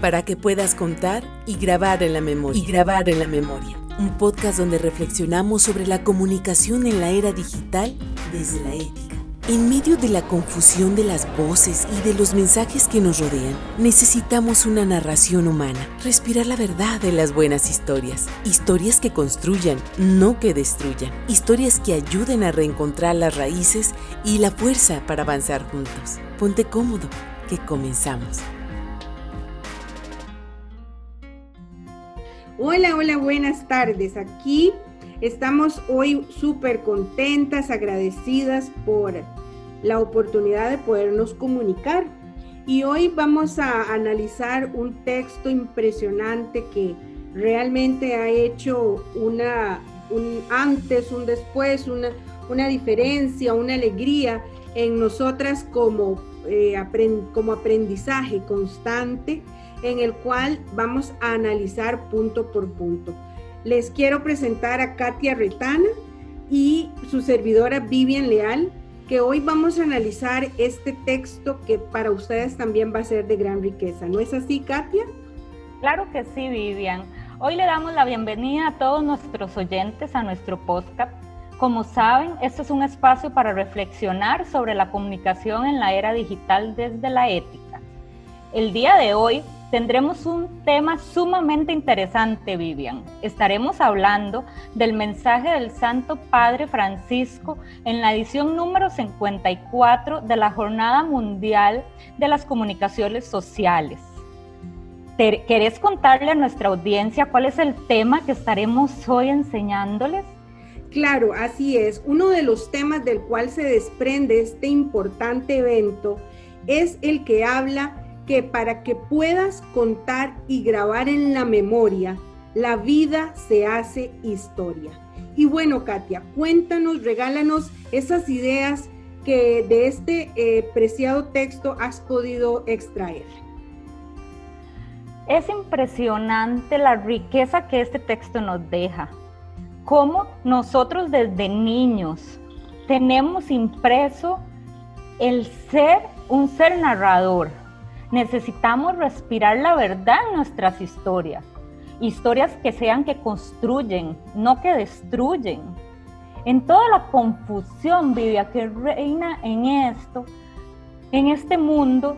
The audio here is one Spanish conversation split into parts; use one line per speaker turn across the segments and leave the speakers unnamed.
para que puedas contar y grabar en la memoria. Y grabar en la memoria. Un podcast donde reflexionamos sobre la comunicación en la era digital desde la ética. En medio de la confusión de las voces y de los mensajes que nos rodean, necesitamos una narración humana, respirar la verdad de las buenas historias, historias que construyan, no que destruyan, historias que ayuden a reencontrar las raíces y la fuerza para avanzar juntos. Ponte cómodo, que comenzamos.
Hola, hola, buenas tardes. Aquí estamos hoy súper contentas, agradecidas por la oportunidad de podernos comunicar. Y hoy vamos a analizar un texto impresionante que realmente ha hecho una, un antes, un después, una, una diferencia, una alegría en nosotras como, eh, como aprendizaje constante en el cual vamos a analizar punto por punto. Les quiero presentar a Katia Retana y su servidora Vivian Leal, que hoy vamos a analizar este texto que para ustedes también va a ser de gran riqueza. ¿No es así, Katia?
Claro que sí, Vivian. Hoy le damos la bienvenida a todos nuestros oyentes a nuestro podcast. Como saben, este es un espacio para reflexionar sobre la comunicación en la era digital desde la ética. El día de hoy tendremos un tema sumamente interesante, Vivian. Estaremos hablando del mensaje del Santo Padre Francisco en la edición número 54 de la Jornada Mundial de las Comunicaciones Sociales. ¿Querés contarle a nuestra audiencia cuál es el tema que estaremos hoy enseñándoles?
Claro, así es. Uno de los temas del cual se desprende este importante evento es el que habla que para que puedas contar y grabar en la memoria, la vida se hace historia. Y bueno, Katia, cuéntanos, regálanos esas ideas que de este eh, preciado texto has podido extraer.
Es impresionante la riqueza que este texto nos deja. Cómo nosotros desde niños tenemos impreso el ser un ser narrador, Necesitamos respirar la verdad en nuestras historias. Historias que sean que construyen, no que destruyen. En toda la confusión, Vivia, que reina en esto, en este mundo,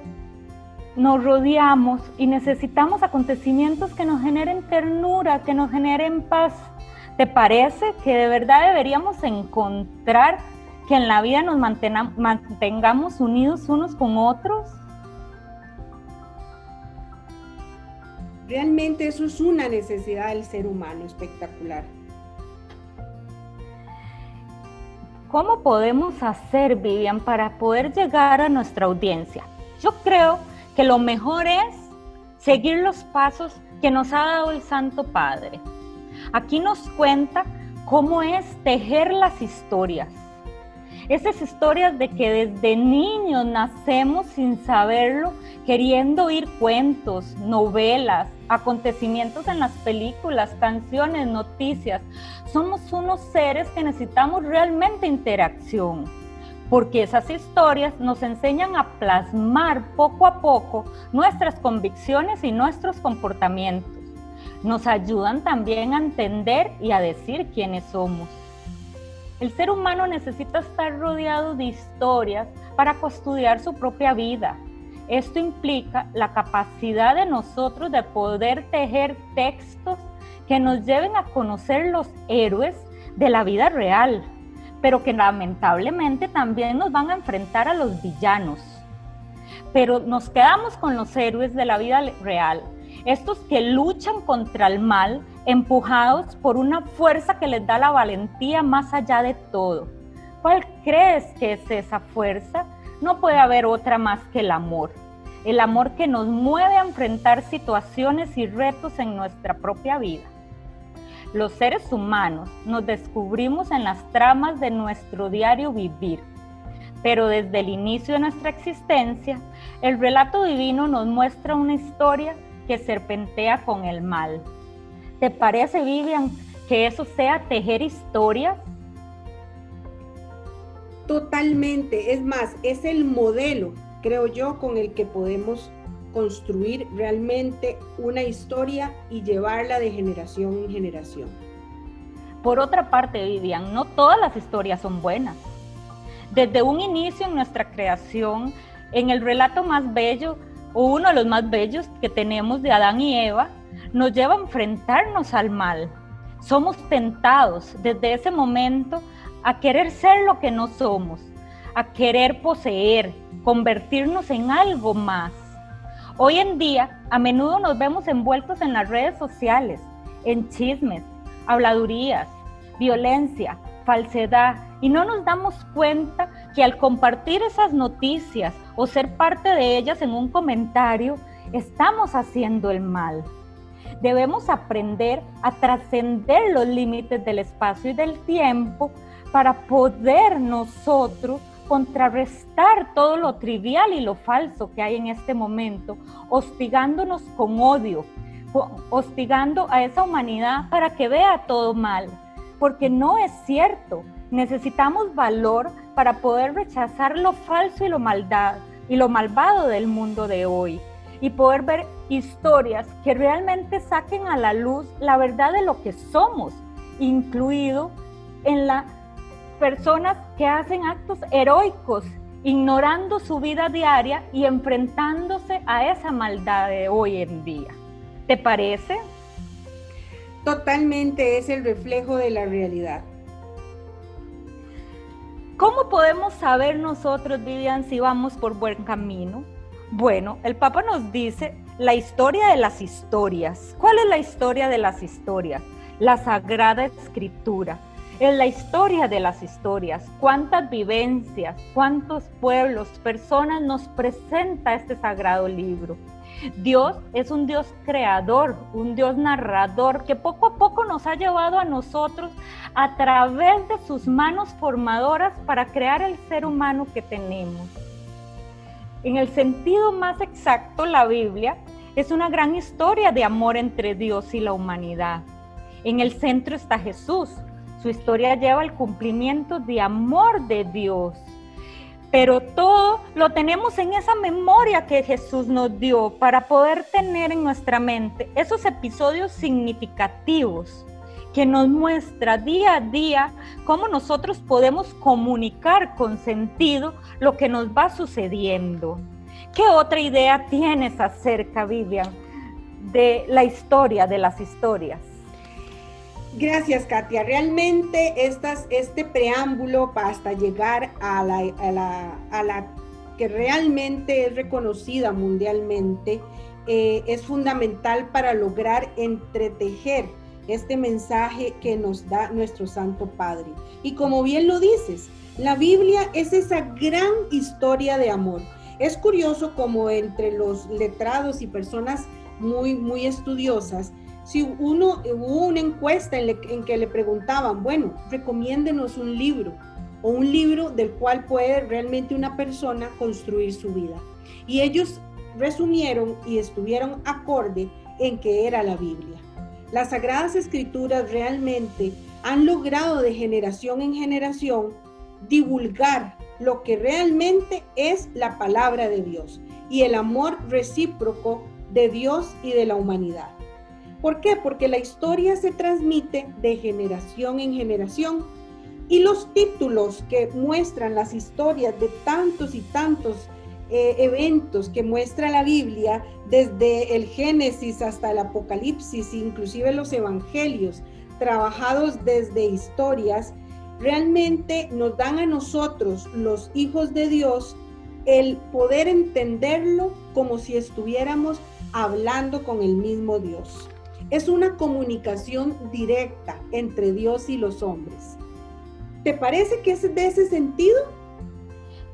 nos rodeamos y necesitamos acontecimientos que nos generen ternura, que nos generen paz. ¿Te parece que de verdad deberíamos encontrar que en la vida nos mantengamos unidos unos con otros?
Realmente eso es una necesidad del ser humano espectacular.
¿Cómo podemos hacer, Vivian, para poder llegar a nuestra audiencia? Yo creo que lo mejor es seguir los pasos que nos ha dado el Santo Padre. Aquí nos cuenta cómo es tejer las historias. Esas historias de que desde niños nacemos sin saberlo, queriendo oír cuentos, novelas, acontecimientos en las películas, canciones, noticias. Somos unos seres que necesitamos realmente interacción, porque esas historias nos enseñan a plasmar poco a poco nuestras convicciones y nuestros comportamientos. Nos ayudan también a entender y a decir quiénes somos. El ser humano necesita estar rodeado de historias para custodiar su propia vida, esto implica la capacidad de nosotros de poder tejer textos que nos lleven a conocer los héroes de la vida real, pero que lamentablemente también nos van a enfrentar a los villanos. Pero nos quedamos con los héroes de la vida real, estos que luchan contra el mal, empujados por una fuerza que les da la valentía más allá de todo. ¿Cuál crees que es esa fuerza? no puede haber otra más que el amor. El amor que nos mueve a enfrentar situaciones y retos en nuestra propia vida. Los seres humanos nos descubrimos en las tramas de nuestro diario vivir, pero desde el inicio de nuestra existencia, el relato divino nos muestra una historia que serpentea con el mal. ¿Te parece, Vivian, que eso sea tejer historias?
Totalmente, es más, es el modelo, creo yo, con el que podemos construir realmente una historia y llevarla de generación en generación.
Por otra parte, Vivian, no todas las historias son buenas. Desde un inicio en nuestra creación, en el relato más bello, o uno de los más bellos que tenemos de Adán y Eva, nos lleva a enfrentarnos al mal. Somos tentados desde ese momento a querer ser lo que no somos, a querer poseer, convertirnos en algo más. Hoy en día, a menudo nos vemos envueltos en las redes sociales, en chismes, habladurías, violencia, falsedad, y no nos damos cuenta que al compartir esas noticias o ser parte de ellas en un comentario, estamos haciendo el mal. Debemos aprender a trascender los límites del espacio y del tiempo para poder nosotros contrarrestar todo lo trivial y lo falso que hay en este momento, hostigándonos con odio, hostigando a esa humanidad para que vea todo mal, porque no es cierto. Necesitamos valor para poder rechazar lo falso y lo maldad y lo malvado del mundo de hoy y poder ver historias que realmente saquen a la luz la verdad de lo que somos, incluido en las personas que hacen actos heroicos, ignorando su vida diaria y enfrentándose a esa maldad de hoy en día. ¿Te parece?
Totalmente es el reflejo de la realidad.
¿Cómo podemos saber nosotros, Vivian, si vamos por buen camino? Bueno, el Papa nos dice la historia de las historias. ¿Cuál es la historia de las historias? La Sagrada Escritura. Es la historia de las historias. ¿Cuántas vivencias, cuántos pueblos, personas nos presenta este sagrado libro? Dios es un Dios creador, un Dios narrador que poco a poco nos ha llevado a nosotros a través de sus manos formadoras para crear el ser humano que tenemos. En el sentido más exacto, la Biblia es una gran historia de amor entre Dios y la humanidad. En el centro está Jesús. Su historia lleva al cumplimiento de amor de Dios. Pero todo lo tenemos en esa memoria que Jesús nos dio para poder tener en nuestra mente esos episodios significativos que nos muestra día a día cómo nosotros podemos comunicar con sentido lo que nos va sucediendo. ¿Qué otra idea tienes acerca, Vivian, de la historia de las historias?
Gracias, Katia. Realmente este preámbulo hasta llegar a la, que realmente es reconocida mundialmente eh, es fundamental para lograr entretejer este mensaje que nos da nuestro Santo Padre. Y como bien lo dices, la Biblia es esa gran historia de amor. Es curioso como entre los letrados y personas muy, muy estudiosas, si uno hubo una encuesta en, que le preguntaban, bueno, recomiéndenos un libro o un libro del cual puede realmente una persona construir su vida. Y ellos resumieron y estuvieron acorde en que era la Biblia. Las sagradas escrituras realmente han logrado de generación en generación divulgar lo que realmente es la palabra de Dios y el amor recíproco de Dios y de la humanidad. ¿Por qué? Porque la historia se transmite de generación en generación y los títulos que muestran las historias de tantos y tantos eh, eventos que muestra la Biblia, desde el Génesis hasta el Apocalipsis, inclusive los Evangelios, trabajados desde historias, realmente nos dan a nosotros, los hijos de Dios, el poder entenderlo como si estuviéramos hablando con el mismo Dios. Es una comunicación directa entre Dios y los hombres. ¿Te parece que es de ese sentido?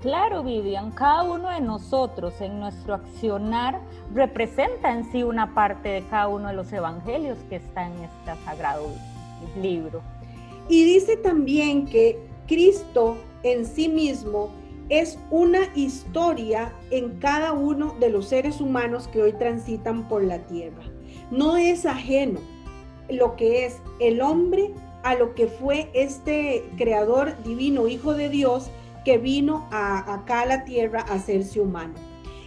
Claro, Vivian, cada uno de nosotros en nuestro accionar representa en sí una parte de cada uno de los evangelios que está en este sagrado libro.
Y dice también que Cristo en sí mismo es una historia en cada uno de los seres humanos que hoy transitan por la tierra no es ajeno lo que es el hombre a lo que fue este creador divino, hijo de Dios, que vino acá a la tierra a hacerse humano.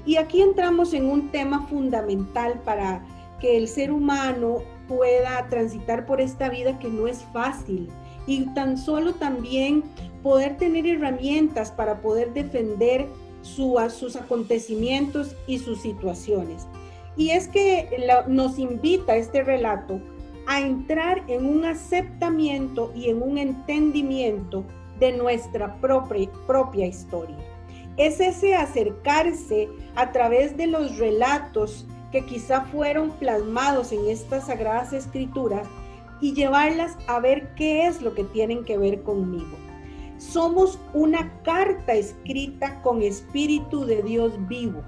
Y aquí entramos en un tema fundamental para que el ser humano pueda transitar por esta vida que no es fácil y tan solo también poder tener herramientas para poder defender sus acontecimientos y sus situaciones. Y es que nos invita este relato a entrar en un aceptamiento y en un entendimiento de nuestra propia, propia historia. Es ese acercarse a través de los relatos que quizá fueron plasmados en estas sagradas escrituras y llevarlas a ver qué es lo que tienen que ver conmigo. Somos una carta escrita con espíritu de Dios vivo.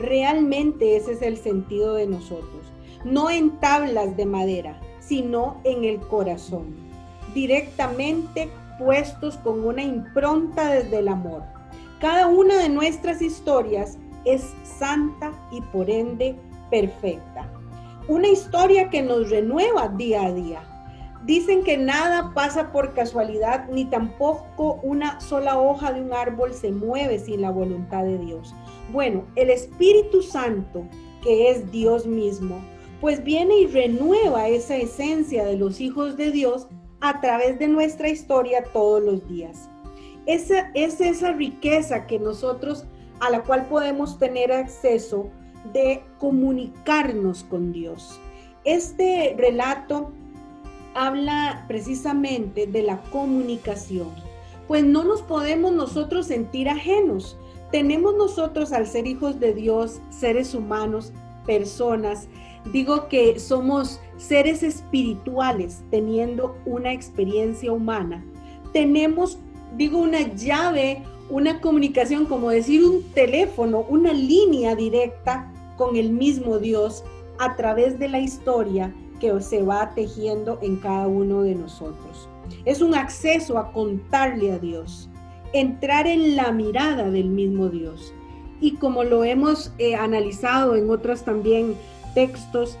Realmente ese es el sentido de nosotros. No en tablas de madera, sino en el corazón. Directamente puestos con una impronta desde el amor. Cada una de nuestras historias es santa y por ende perfecta. Una historia que nos renueva día a día. Dicen que nada pasa por casualidad, ni tampoco una sola hoja de un árbol se mueve sin la voluntad de Dios. Bueno, el Espíritu Santo, que es Dios mismo, pues viene y renueva esa esencia de los hijos de Dios a través de nuestra historia todos los días. Esa es esa riqueza que nosotros a la cual podemos tener acceso de comunicarnos con Dios. Este relato habla precisamente de la comunicación, pues no nos podemos nosotros sentir ajenos. Tenemos nosotros al ser hijos de Dios, seres humanos, personas, digo que somos seres espirituales teniendo una experiencia humana. Tenemos, digo, una llave, una comunicación, como decir un teléfono, una línea directa con el mismo Dios a través de la historia que se va tejiendo en cada uno de nosotros. Es un acceso a contarle a Dios, entrar en la mirada del mismo Dios. Y como lo hemos eh, analizado en otros también textos,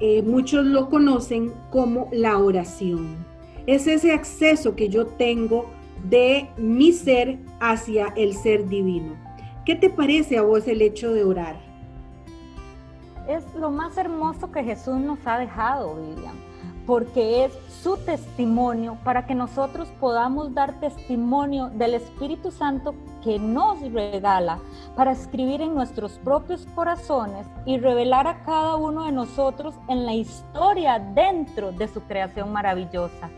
eh, muchos lo conocen como la oración. Es ese acceso que yo tengo de mi ser hacia el ser divino. ¿Qué te parece a vos el hecho de orar?
Es lo más hermoso que Jesús nos ha dejado, Vivian, porque es su testimonio para que nosotros podamos dar testimonio del Espíritu Santo que nos regala para escribir en nuestros propios corazones y revelar a cada uno de nosotros en la historia dentro de su creación maravillosa.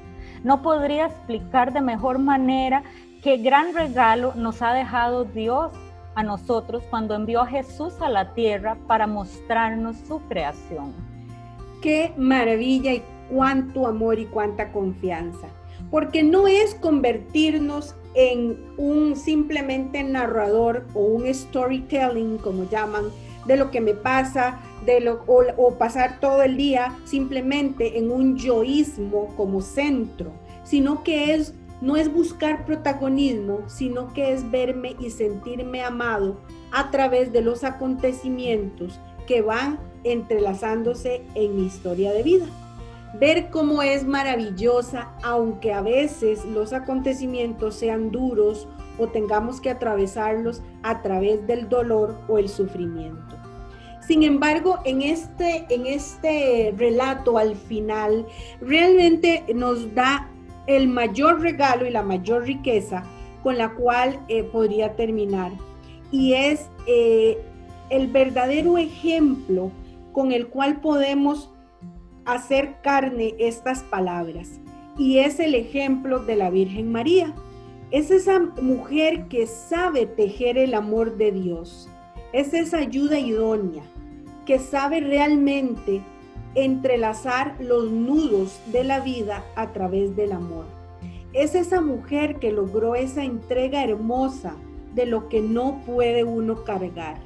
No podría explicar de mejor manera qué gran regalo nos ha dejado Dios a nosotros cuando envió a Jesús a la tierra para mostrarnos su creación.
Qué maravilla y cuánto amor y cuánta confianza. Porque no es convertirnos en un simplemente narrador o un storytelling, como llaman, de lo que me pasa, de lo, o, pasar todo el día simplemente en un yoísmo como centro, sino que es no es buscar protagonismo, sino que es verme y sentirme amado a través de los acontecimientos que van entrelazándose en mi historia de vida. Ver cómo es maravillosa, aunque a veces los acontecimientos sean duros o tengamos que atravesarlos a través del dolor o el sufrimiento. Sin embargo, en este, en este relato al final, realmente nos da el mayor regalo y la mayor riqueza con la cual eh, podría terminar. Y es eh, el verdadero ejemplo con el cual podemos hacer carne estas palabras. Y es el ejemplo de la Virgen María. Es esa mujer que sabe tejer el amor de Dios. Es esa ayuda idónea que sabe realmente entrelazar los nudos de la vida a través del amor. Es esa mujer que logró esa entrega hermosa de lo que no puede uno cargar.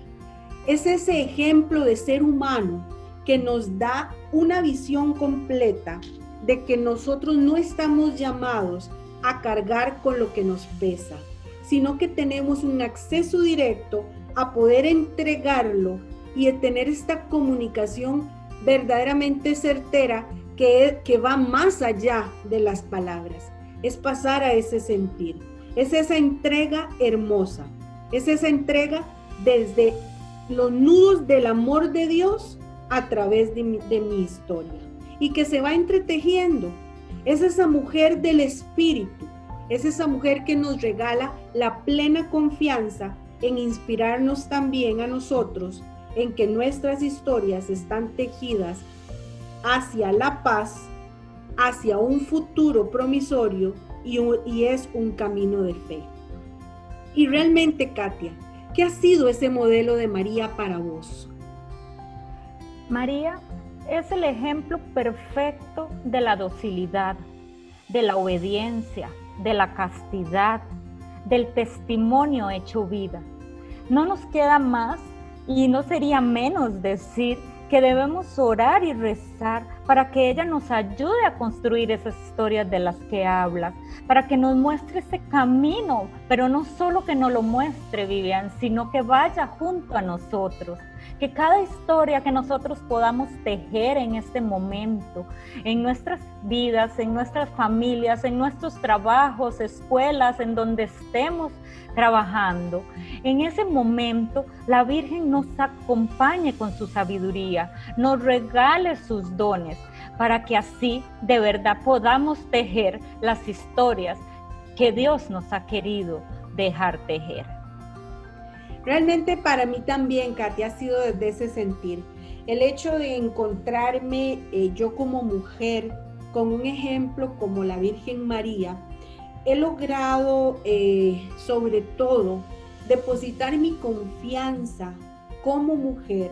Es ese ejemplo de ser humano que nos da una visión completa de que nosotros no estamos llamados a cargar con lo que nos pesa, sino que tenemos un acceso directo a poder entregarlo y a tener esta comunicación verdaderamente certera que, que va más allá de las palabras. Es pasar a ese sentir. Es esa entrega hermosa. Es esa entrega desde los nudos del amor de Dios a través de mi, de mi historia y que se va entretejiendo. Es esa mujer del espíritu, es esa mujer que nos regala la plena confianza en inspirarnos también a nosotros en que nuestras historias están tejidas hacia la paz, hacia un futuro promisorio y, es un camino de fe. Y realmente, Katia, ¿qué ha sido ese modelo de María para vos?
María es el ejemplo perfecto de la docilidad, de la obediencia, de la castidad, del testimonio hecho vida. No nos queda más y no sería menos decir que debemos orar y rezar para que ella nos ayude a construir esas historias de las que hablas, para que nos muestre ese camino, pero no solo que nos lo muestre, Vivian, sino que vaya junto a nosotros, que cada historia que nosotros podamos tejer en este momento, en nuestras vidas, en nuestras familias, en nuestros trabajos, escuelas, en donde estemos trabajando, en ese momento la Virgen nos acompañe con su sabiduría, nos regale sus dones, para que así de verdad podamos tejer las historias que Dios nos ha querido dejar tejer.
Realmente para mí también, Katia, ha sido desde ese sentir. El hecho de encontrarme eh, yo como mujer con un ejemplo como la Virgen María, he logrado eh, sobre todo depositar mi confianza como mujer,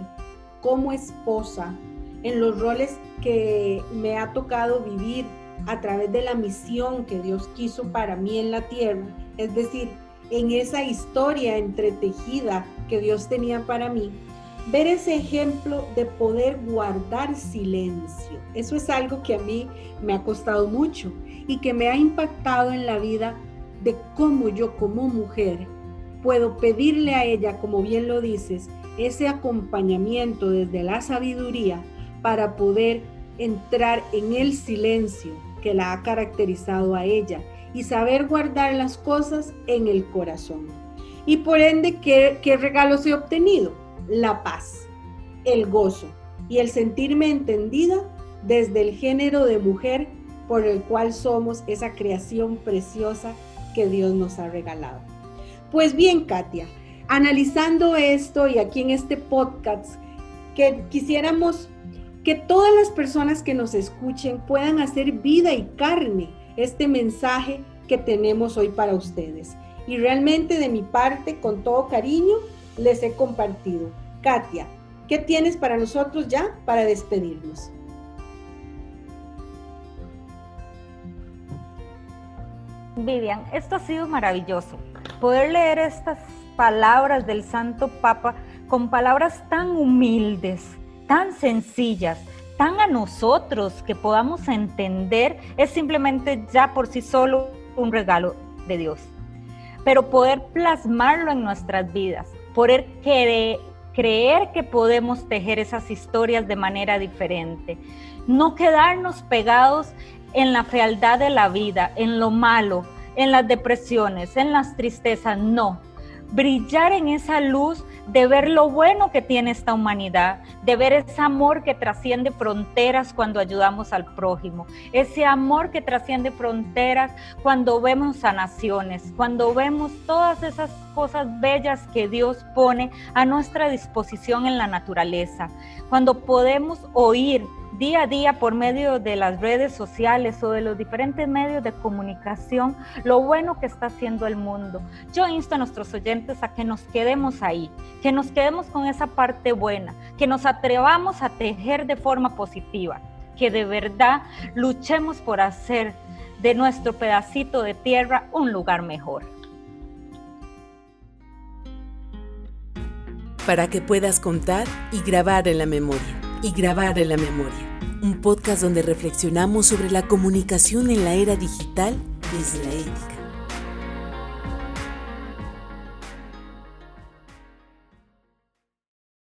como esposa, en los roles que me ha tocado vivir a través de la misión que Dios quiso para mí en la tierra, es decir, en esa historia entretejida que Dios tenía para mí, ver ese ejemplo de poder guardar silencio. Eso es algo que a mí me ha costado mucho y que me ha impactado en la vida de cómo yo como mujer puedo pedirle a ella, como bien lo dices, ese acompañamiento desde la sabiduría para poder entrar en el silencio que la ha caracterizado a ella y saber guardar las cosas en el corazón. Y por ende, ¿qué, qué regalos he obtenido? La paz, el gozo y el sentirme entendida desde el género de mujer por el cual somos esa creación preciosa que Dios nos ha regalado. Pues bien, Katia, analizando esto y aquí en este podcast, que quisiéramos que todas las personas que nos escuchen puedan hacer vida y carne este mensaje que tenemos hoy para ustedes. Y realmente de mi parte, con todo cariño, les he compartido. Katia, ¿qué tienes para nosotros ya para despedirnos?
Vivian, esto ha sido maravilloso. Poder leer estas palabras del Santo Papa con palabras tan humildes, tan sencillas, tan a nosotros que podamos entender, es simplemente ya por sí solo un regalo de Dios. Pero poder plasmarlo en nuestras vidas, poder creer que podemos tejer esas historias de manera diferente, no quedarnos pegados en la fealdad de la vida, en lo malo, en las depresiones, en las tristezas, no. Brillar en esa luz de ver lo bueno que tiene esta humanidad, de ver ese amor que trasciende fronteras cuando ayudamos al prójimo, ese amor que trasciende fronteras cuando vemos a naciones, cuando vemos todas esas cosas bellas que Dios pone a nuestra disposición en la naturaleza, cuando podemos oír día a día por medio de las redes sociales o de los diferentes medios de comunicación lo bueno que está haciendo el mundo. Yo insto a nuestros oyentes a que nos quedemos ahí, que nos quedemos con esa parte buena, que nos atrevamos a tejer de forma positiva, que de verdad luchemos por hacer de nuestro pedacito de tierra un lugar mejor.
Para que puedas contar y grabar en la memoria y grabar en la memoria. Un podcast donde reflexionamos sobre la comunicación en la era digital desde la ética.